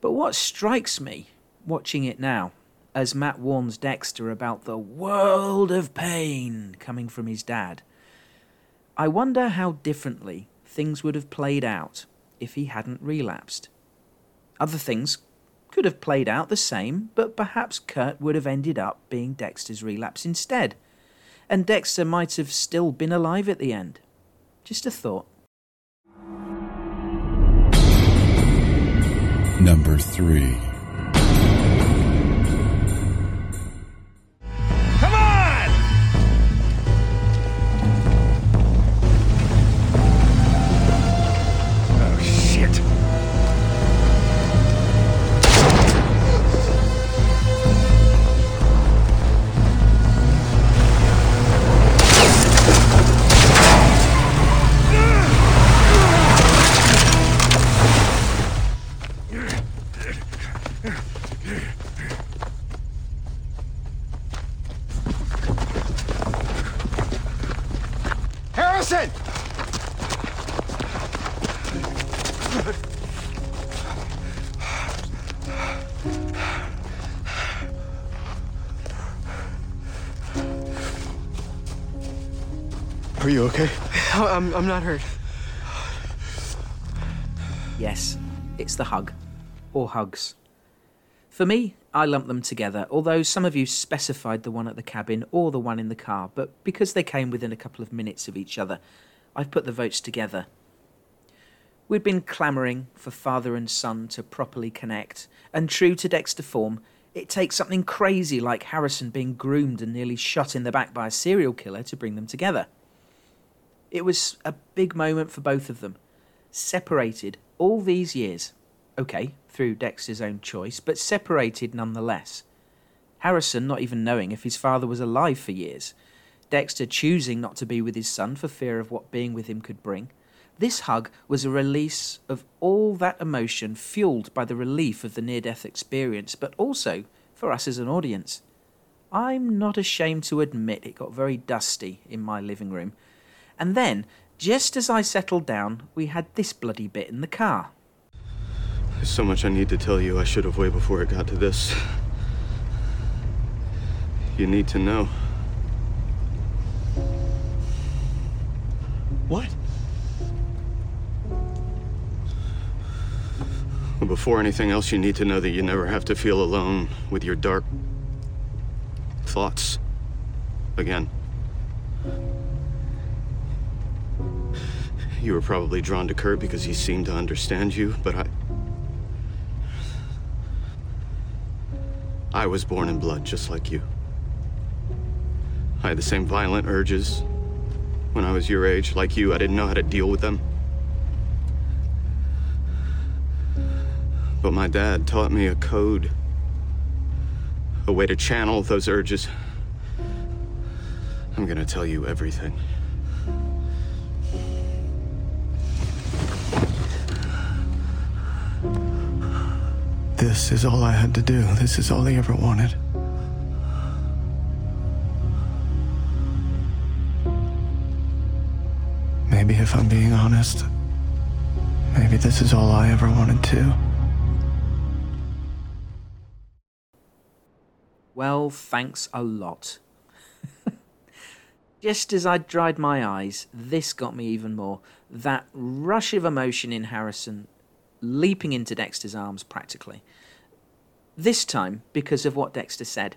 But what strikes me, watching it now, as Matt warns Dexter about the world of pain coming from his dad, I wonder how differently things would have played out if he hadn't relapsed. Other things could have played out the same, but perhaps Kurt would have ended up being Dexter's relapse instead, and Dexter might have still been alive at the end. Just a thought. Number 3 you okay? I'm, I'm not hurt. Yes, it's the hug. Or hugs. For me, I lump them together, although some of you specified the one at the cabin or the one in the car, but because they came within a couple of minutes of each other, I've put the votes together. We'd been clamouring for father and son to properly connect, and true to Dexter form, it takes something crazy like Harrison being groomed and nearly shot in the back by a serial killer to bring them together. It was a big moment for both of them. Separated all these years. Okay, through Dexter's own choice, but separated nonetheless. Harrison not even knowing if his father was alive for years. Dexter choosing not to be with his son for fear of what being with him could bring. This hug was a release of all that emotion fueled by the relief of the near death experience, but also for us as an audience. I'm not ashamed to admit it got very dusty in my living room. And then, just as I settled down, we had this bloody bit in the car. There's so much I need to tell you. I should have way before it got to this. You need to know. What? Before anything else, you need to know that you never have to feel alone with your dark thoughts again. You were probably drawn to Kurt because he seemed to understand you, but I. I was born in blood just like you. I had the same violent urges when I was your age. Like you, I didn't know how to deal with them. But my dad taught me a code, a way to channel those urges. I'm gonna tell you everything. This is all I had to do. This is all he ever wanted. Maybe if I'm being honest, maybe this is all I ever wanted too. Well, thanks a lot. Just as I dried my eyes, this got me even more. That rush of emotion in Harrison, leaping into Dexter's arms practically. This time because of what Dexter said.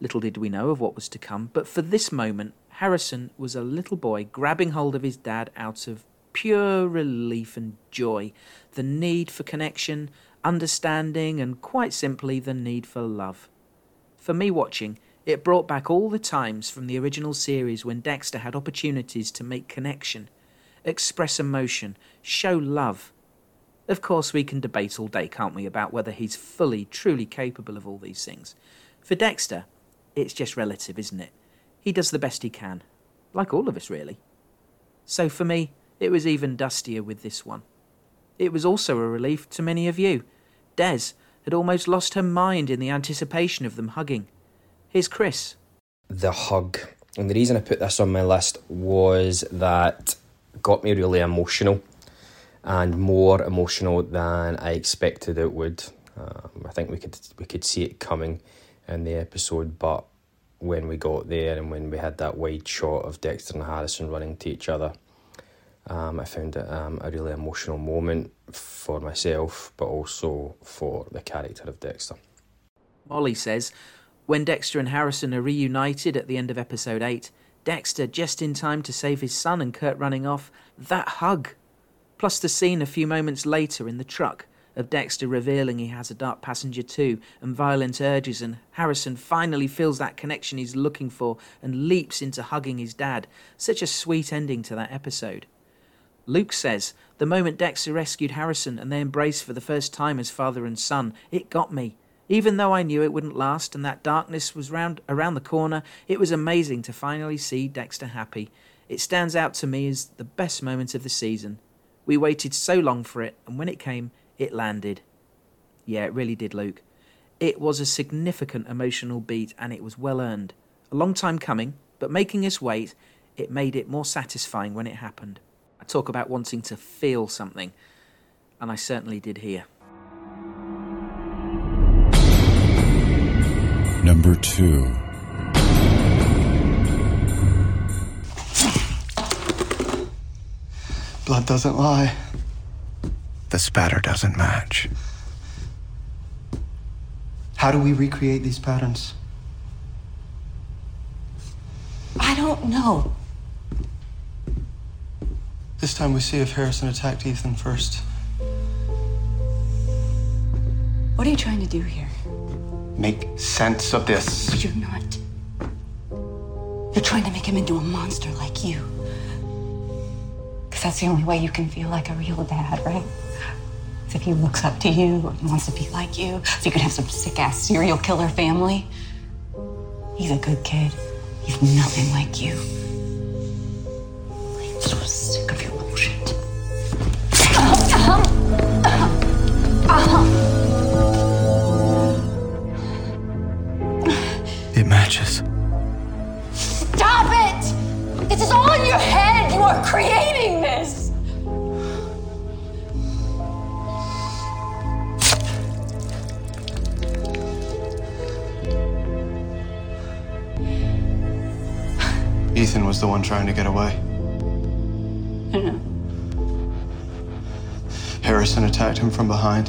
Little did we know of what was to come, but for this moment, Harrison was a little boy grabbing hold of his dad out of pure relief and joy, the need for connection, understanding, and quite simply the need for love. For me watching, it brought back all the times from the original series when Dexter had opportunities to make connection, express emotion, show love. Of course, we can debate all day, can't we, about whether he's fully, truly capable of all these things. For Dexter, it's just relative, isn't it? He does the best he can, like all of us, really. So for me, it was even dustier with this one. It was also a relief to many of you. Des had almost lost her mind in the anticipation of them hugging. Here's Chris. The hug. And the reason I put this on my list was that got me really emotional and more emotional than I expected it would. Um, I think we could we could see it coming in the episode, but when we got there and when we had that wide shot of Dexter and Harrison running to each other, um, I found it um, a really emotional moment for myself, but also for the character of Dexter. Molly says, when Dexter and Harrison are reunited at the end of episode 8, Dexter just in time to save his son and Kurt running off, that hug. Plus the scene a few moments later in the truck of Dexter revealing he has a dark passenger too, and violent urges, and Harrison finally feels that connection he's looking for and leaps into hugging his dad. Such a sweet ending to that episode. Luke says, The moment Dexter rescued Harrison and they embraced for the first time as father and son, it got me. Even though I knew it wouldn't last and that darkness was round around the corner, it was amazing to finally see Dexter happy. It stands out to me as the best moment of the season. We waited so long for it, and when it came, it landed. Yeah, it really did, Luke. It was a significant emotional beat and it was well earned. A long time coming, but making us wait, it made it more satisfying when it happened. I talk about wanting to feel something, and I certainly did here. Number two. Blood doesn't lie. The spatter doesn't match. How do we recreate these patterns? I don't know. This time we see if Harrison attacked Ethan first. What are you trying to do here? Make sense of this. You're not. You're trying to make him into a monster like you. That's the only way you can feel like a real dad, right? Is if he looks up to you and wants to be like you, so you can have some sick ass serial killer family. He's a good kid. He's nothing like you. Ethan was the one trying to get away. I know. Harrison attacked him from behind.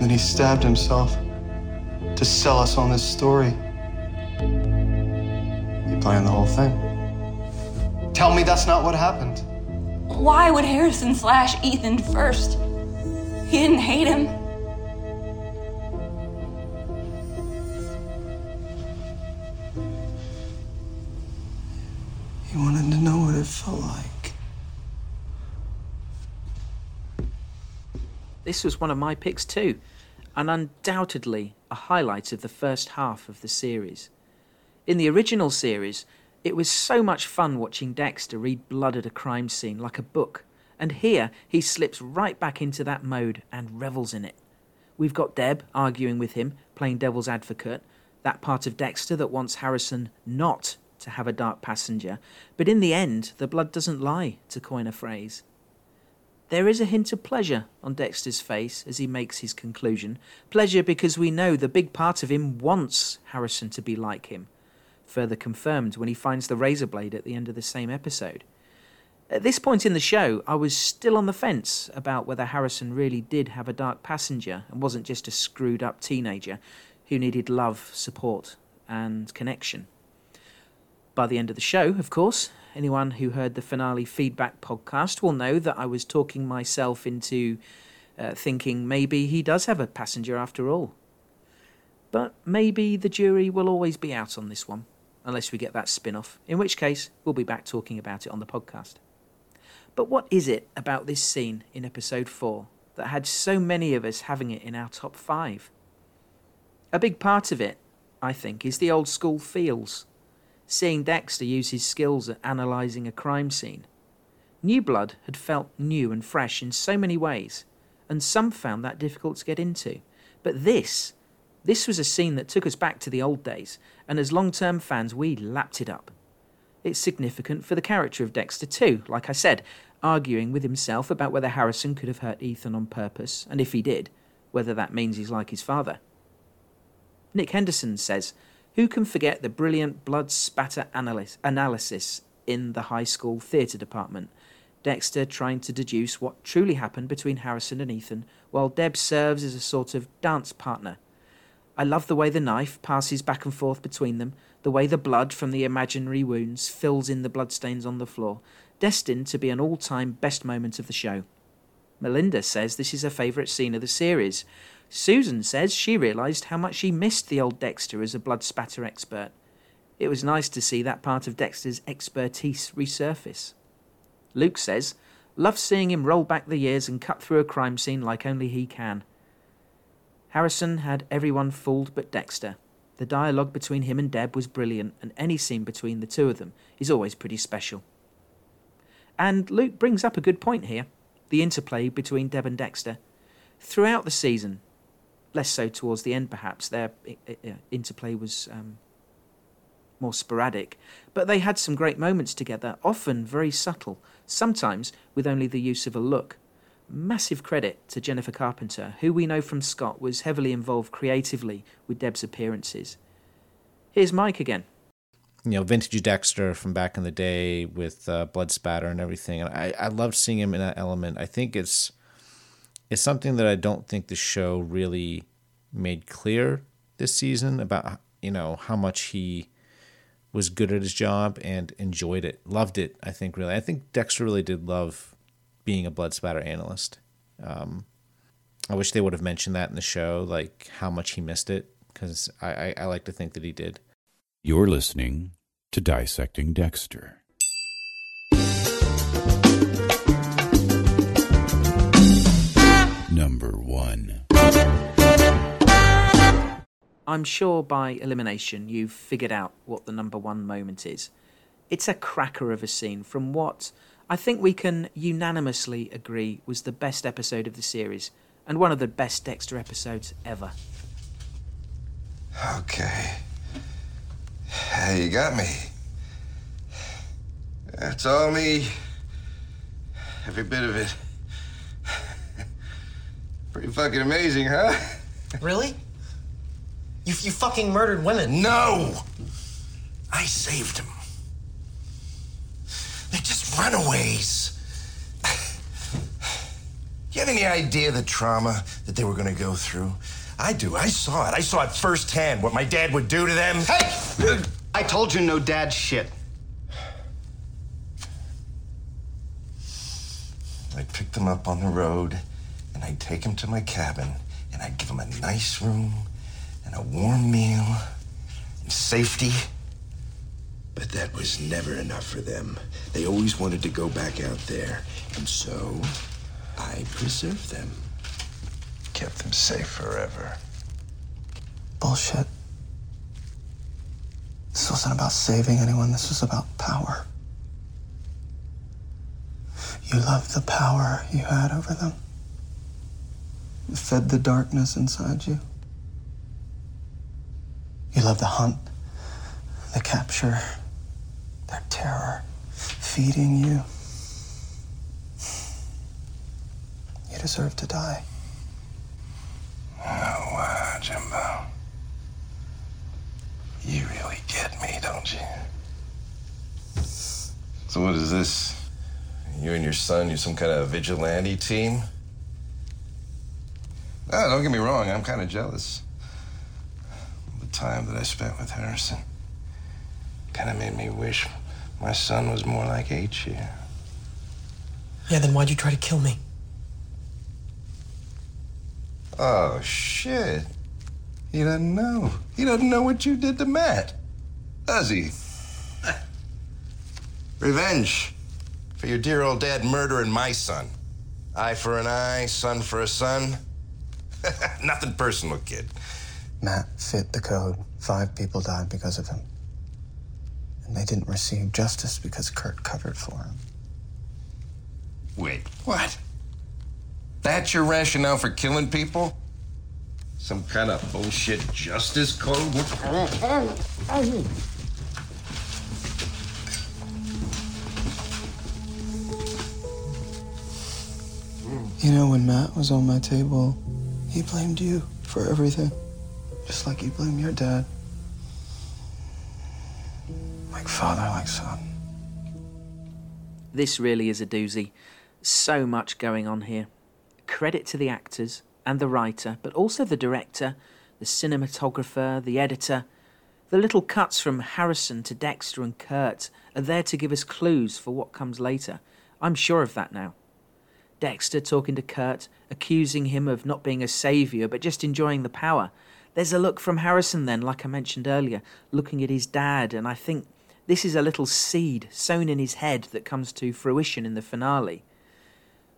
Then he stabbed himself to sell us on this story. He planned the whole thing. Tell me that's not what happened. Why would Harrison slash Ethan first? He didn't hate him. This was one of my picks too, and undoubtedly a highlight of the first half of the series. In the original series, it was so much fun watching Dexter read blood at a crime scene like a book, and here he slips right back into that mode and revels in it. We've got Deb arguing with him, playing devil's advocate, that part of Dexter that wants Harrison not to have a dark passenger, but in the end, the blood doesn't lie, to coin a phrase. There is a hint of pleasure on Dexter's face as he makes his conclusion. Pleasure because we know the big part of him wants Harrison to be like him. Further confirmed when he finds the razor blade at the end of the same episode. At this point in the show, I was still on the fence about whether Harrison really did have a dark passenger and wasn't just a screwed up teenager who needed love, support, and connection. By the end of the show, of course, anyone who heard the finale feedback podcast will know that I was talking myself into uh, thinking maybe he does have a passenger after all. But maybe the jury will always be out on this one, unless we get that spin off, in which case we'll be back talking about it on the podcast. But what is it about this scene in episode 4 that had so many of us having it in our top 5? A big part of it, I think, is the old school feels. Seeing Dexter use his skills at analysing a crime scene. New Blood had felt new and fresh in so many ways, and some found that difficult to get into. But this, this was a scene that took us back to the old days, and as long term fans, we lapped it up. It's significant for the character of Dexter, too, like I said, arguing with himself about whether Harrison could have hurt Ethan on purpose, and if he did, whether that means he's like his father. Nick Henderson says, Who can forget the brilliant blood spatter analysis, analysis in the high school theatre department? Dexter trying to deduce what truly happened between Harrison and Ethan, while Deb serves as a sort of dance partner. I love the way the knife passes back and forth between them, the way the blood from the imaginary wounds fills in the bloodstains on the floor, destined to be an all time best moment of the show. Melinda says this is her favourite scene of the series. Susan says she realised how much she missed the old Dexter as a blood spatter expert. It was nice to see that part of Dexter's expertise resurface. Luke says, Love seeing him roll back the years and cut through a crime scene like only he can. Harrison had everyone fooled but Dexter. The dialogue between him and Deb was brilliant, and any scene between the two of them is always pretty special. And Luke brings up a good point here the interplay between Deb and Dexter. Throughout the season, less so towards the end perhaps, their interplay was um, more sporadic, but they had some great moments together, often very subtle, sometimes with only the use of a look. Massive credit to Jennifer Carpenter, who we know from Scott was heavily involved creatively with Deb's appearances. Here's Mike again you know, vintage Dexter from back in the day with uh, blood spatter and everything. And I, I loved seeing him in that element. I think it's it's something that I don't think the show really made clear this season about you know how much he was good at his job and enjoyed it, loved it. I think really, I think Dexter really did love being a blood spatter analyst. Um, I wish they would have mentioned that in the show, like how much he missed it, because I, I, I like to think that he did. You're listening to Dissecting Dexter. Number one. I'm sure by elimination you've figured out what the number one moment is. It's a cracker of a scene from what I think we can unanimously agree was the best episode of the series and one of the best Dexter episodes ever. Okay. You got me. That's all me. Every bit of it. Pretty fucking amazing, huh? Really? You, you fucking murdered women. No! I saved them. They're just runaways. you have any idea the trauma that they were gonna go through? I do. I saw it. I saw it firsthand what my dad would do to them. Hey! I told you no dad shit. I'd pick them up on the road and I'd take them to my cabin and I'd give them a nice room and a warm meal and safety. But that was never enough for them. They always wanted to go back out there. And so I preserved them. Kept them safe forever. Bullshit. This wasn't about saving anyone, this was about power. You loved the power you had over them. Fed the darkness inside you. You love the hunt, the capture, their terror, feeding you. You deserve to die. Oh, uh, wow, Jimbo. You really get me, don't you? So, what is this? You and your son, you're some kind of vigilante team? Ah, don't get me wrong, I'm kind of jealous. The time that I spent with Harrison kind of made me wish my son was more like H here. Yeah, then why'd you try to kill me? Oh, shit. He doesn't know. He doesn't know what you did to Matt. Does he? Revenge for your dear old dad murdering my son. Eye for an eye, son for a son. Nothing personal, kid. Matt fit the code. Five people died because of him. And they didn't receive justice because Kurt covered for him. Wait, what? That's your rationale for killing people? Some kind of bullshit justice code? What? You know, when Matt was on my table, he blamed you for everything. Just like you blame your dad. Like father, like son. This really is a doozy. So much going on here. Credit to the actors and the writer, but also the director, the cinematographer, the editor. The little cuts from Harrison to Dexter and Kurt are there to give us clues for what comes later. I'm sure of that now. Dexter talking to Kurt, accusing him of not being a saviour but just enjoying the power. There's a look from Harrison then, like I mentioned earlier, looking at his dad, and I think this is a little seed sown in his head that comes to fruition in the finale.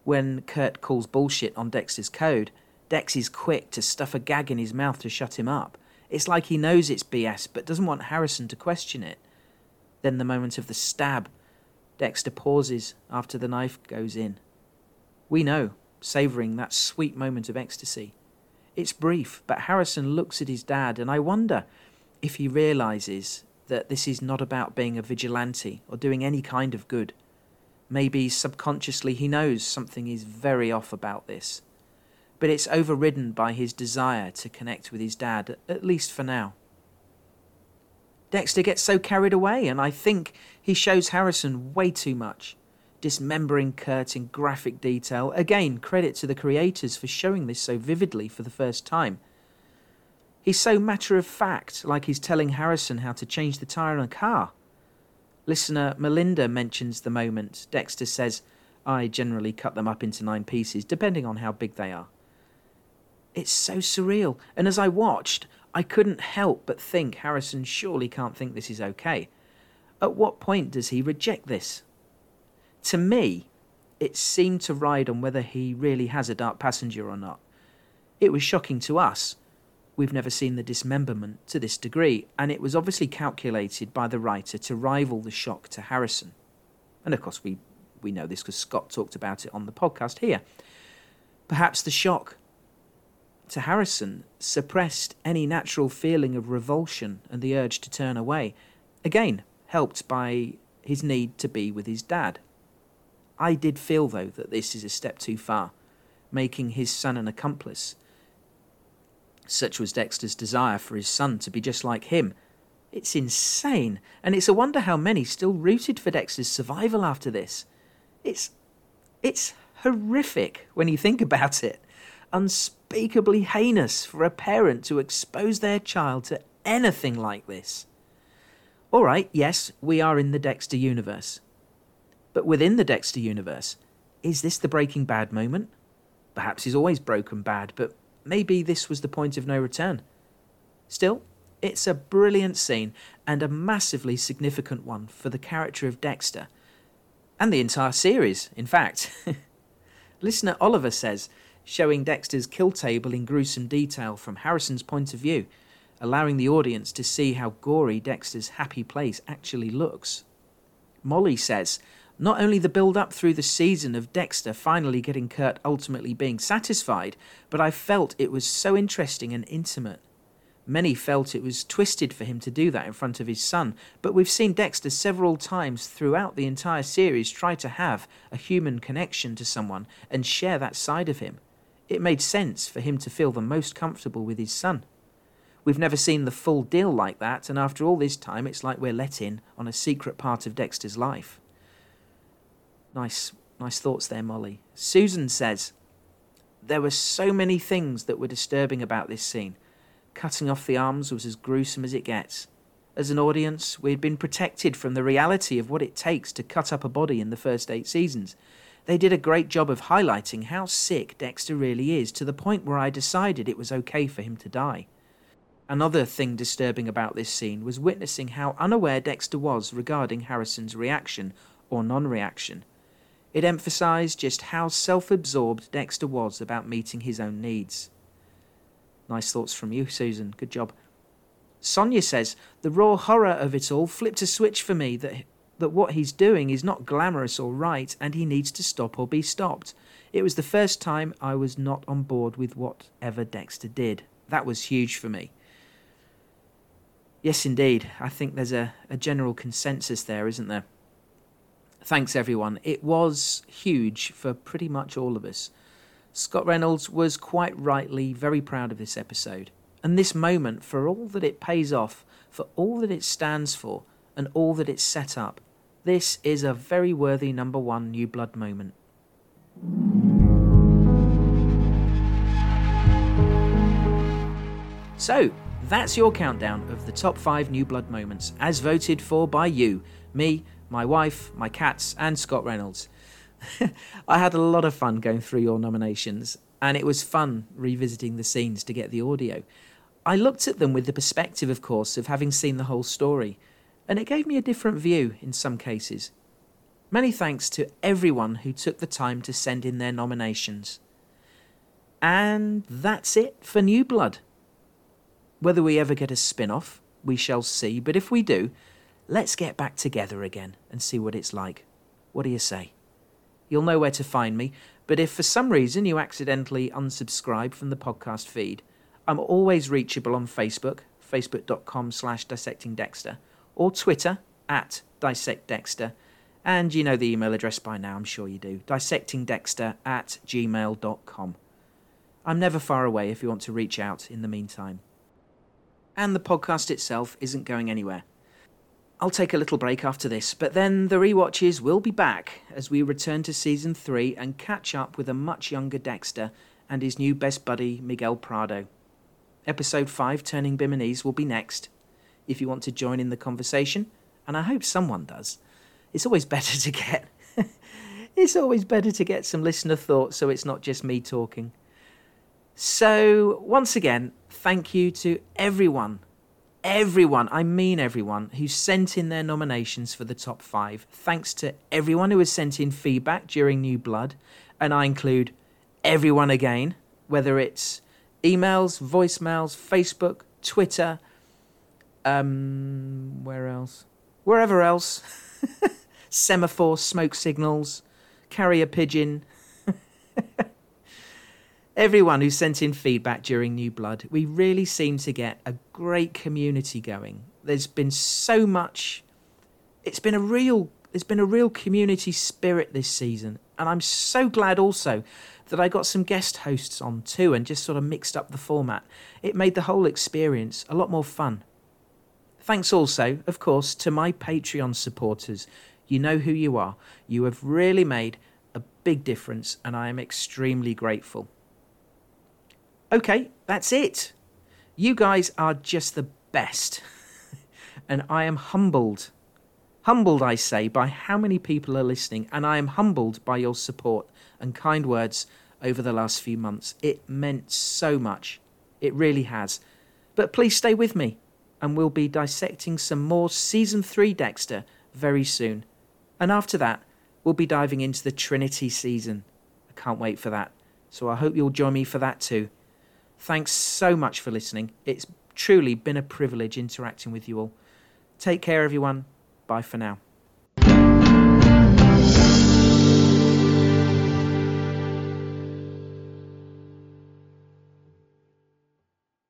When Kurt calls bullshit on Dexter's code, Dex is quick to stuff a gag in his mouth to shut him up. It's like he knows it's BS but doesn't want Harrison to question it. Then the moment of the stab. Dexter pauses after the knife goes in. We know, savouring that sweet moment of ecstasy. It's brief, but Harrison looks at his dad, and I wonder if he realises that this is not about being a vigilante or doing any kind of good. Maybe subconsciously he knows something is very off about this. But it's overridden by his desire to connect with his dad, at least for now. Dexter gets so carried away, and I think he shows Harrison way too much dismembering Kurt in graphic detail. Again, credit to the creators for showing this so vividly for the first time. He's so matter of fact, like he's telling Harrison how to change the tyre on a car. Listener Melinda mentions the moment. Dexter says, I generally cut them up into nine pieces, depending on how big they are. It's so surreal, and as I watched, I couldn't help but think Harrison surely can't think this is okay. At what point does he reject this? To me, it seemed to ride on whether he really has a dark passenger or not. It was shocking to us. We've never seen the dismemberment to this degree, and it was obviously calculated by the writer to rival the shock to Harrison. And of course, we, we know this because Scott talked about it on the podcast here. Perhaps the shock to Harrison suppressed any natural feeling of revulsion and the urge to turn away, again, helped by his need to be with his dad. I did feel, though, that this is a step too far, making his son an accomplice. Such was Dexter's desire for his son to be just like him. It's insane, and it's a wonder how many still rooted for Dexter's survival after this. It's. it's horrific when you think about it. Unspeakably heinous for a parent to expose their child to anything like this. Alright, yes, we are in the Dexter universe. But within the Dexter universe, is this the Breaking Bad moment? Perhaps he's always broken bad, but maybe this was the point of no return. Still, it's a brilliant scene and a massively significant one for the character of Dexter. And the entire series, in fact. Listener Oliver says, showing Dexter's kill table in gruesome detail from Harrison's point of view, allowing the audience to see how gory Dexter's happy place actually looks. Molly says, not only the build up through the season of Dexter finally getting Kurt ultimately being satisfied, but I felt it was so interesting and intimate. Many felt it was twisted for him to do that in front of his son, but we've seen Dexter several times throughout the entire series try to have a human connection to someone and share that side of him. It made sense for him to feel the most comfortable with his son. We've never seen the full deal like that, and after all this time, it's like we're let in on a secret part of Dexter's life. Nice, nice thoughts there, Molly. Susan says, There were so many things that were disturbing about this scene. Cutting off the arms was as gruesome as it gets. As an audience, we had been protected from the reality of what it takes to cut up a body in the first eight seasons. They did a great job of highlighting how sick Dexter really is to the point where I decided it was okay for him to die. Another thing disturbing about this scene was witnessing how unaware Dexter was regarding Harrison's reaction or non reaction. It emphasized just how self absorbed Dexter was about meeting his own needs. Nice thoughts from you, Susan. Good job. Sonia says, The raw horror of it all flipped a switch for me that, that what he's doing is not glamorous or right and he needs to stop or be stopped. It was the first time I was not on board with whatever Dexter did. That was huge for me. Yes, indeed. I think there's a, a general consensus there, isn't there? Thanks, everyone. It was huge for pretty much all of us. Scott Reynolds was quite rightly very proud of this episode. And this moment, for all that it pays off, for all that it stands for, and all that it's set up, this is a very worthy number one New Blood moment. So, that's your countdown of the top five New Blood moments, as voted for by you, me, my wife, my cats, and Scott Reynolds. I had a lot of fun going through your nominations, and it was fun revisiting the scenes to get the audio. I looked at them with the perspective, of course, of having seen the whole story, and it gave me a different view in some cases. Many thanks to everyone who took the time to send in their nominations. And that's it for New Blood. Whether we ever get a spin off, we shall see, but if we do, let's get back together again and see what it's like. What do you say? You'll know where to find me, but if for some reason you accidentally unsubscribe from the podcast feed, I'm always reachable on Facebook, facebook.com slash dissectingdexter, or Twitter, at dissectdexter, and you know the email address by now, I'm sure you do, dissectingdexter at gmail.com. I'm never far away if you want to reach out in the meantime. And the podcast itself isn't going anywhere. I'll take a little break after this, but then the rewatches will be back as we return to season 3 and catch up with a much younger Dexter and his new best buddy Miguel Prado. Episode 5, Turning Biminese, will be next. If you want to join in the conversation, and I hope someone does, it's always better to get. it's always better to get some listener thoughts so it's not just me talking. So, once again, thank you to everyone everyone, I mean everyone, who sent in their nominations for the top five. Thanks to everyone who has sent in feedback during New Blood, and I include everyone again, whether it's emails, voicemails, Facebook, Twitter, um, where else? Wherever else. Semaphore, smoke signals, carrier pigeon. everyone who sent in feedback during New Blood. We really seem to get a great community going. There's been so much. It's been a real. There's been a real community spirit this season, and I'm so glad also that I got some guest hosts on too, and just sort of mixed up the format. It made the whole experience a lot more fun. Thanks also, of course, to my Patreon supporters. You know who you are. You have really made a big difference, and I am extremely grateful. Okay, that's it. You guys are just the best. and I am humbled. Humbled, I say, by how many people are listening, and I am humbled by your support and kind words over the last few months. It meant so much. It really has. But please stay with me, and we'll be dissecting some more Season 3 Dexter very soon. And after that, we'll be diving into the Trinity season. I can't wait for that. So I hope you'll join me for that too. Thanks so much for listening. It's truly been a privilege interacting with you all. Take care, everyone. Bye for now.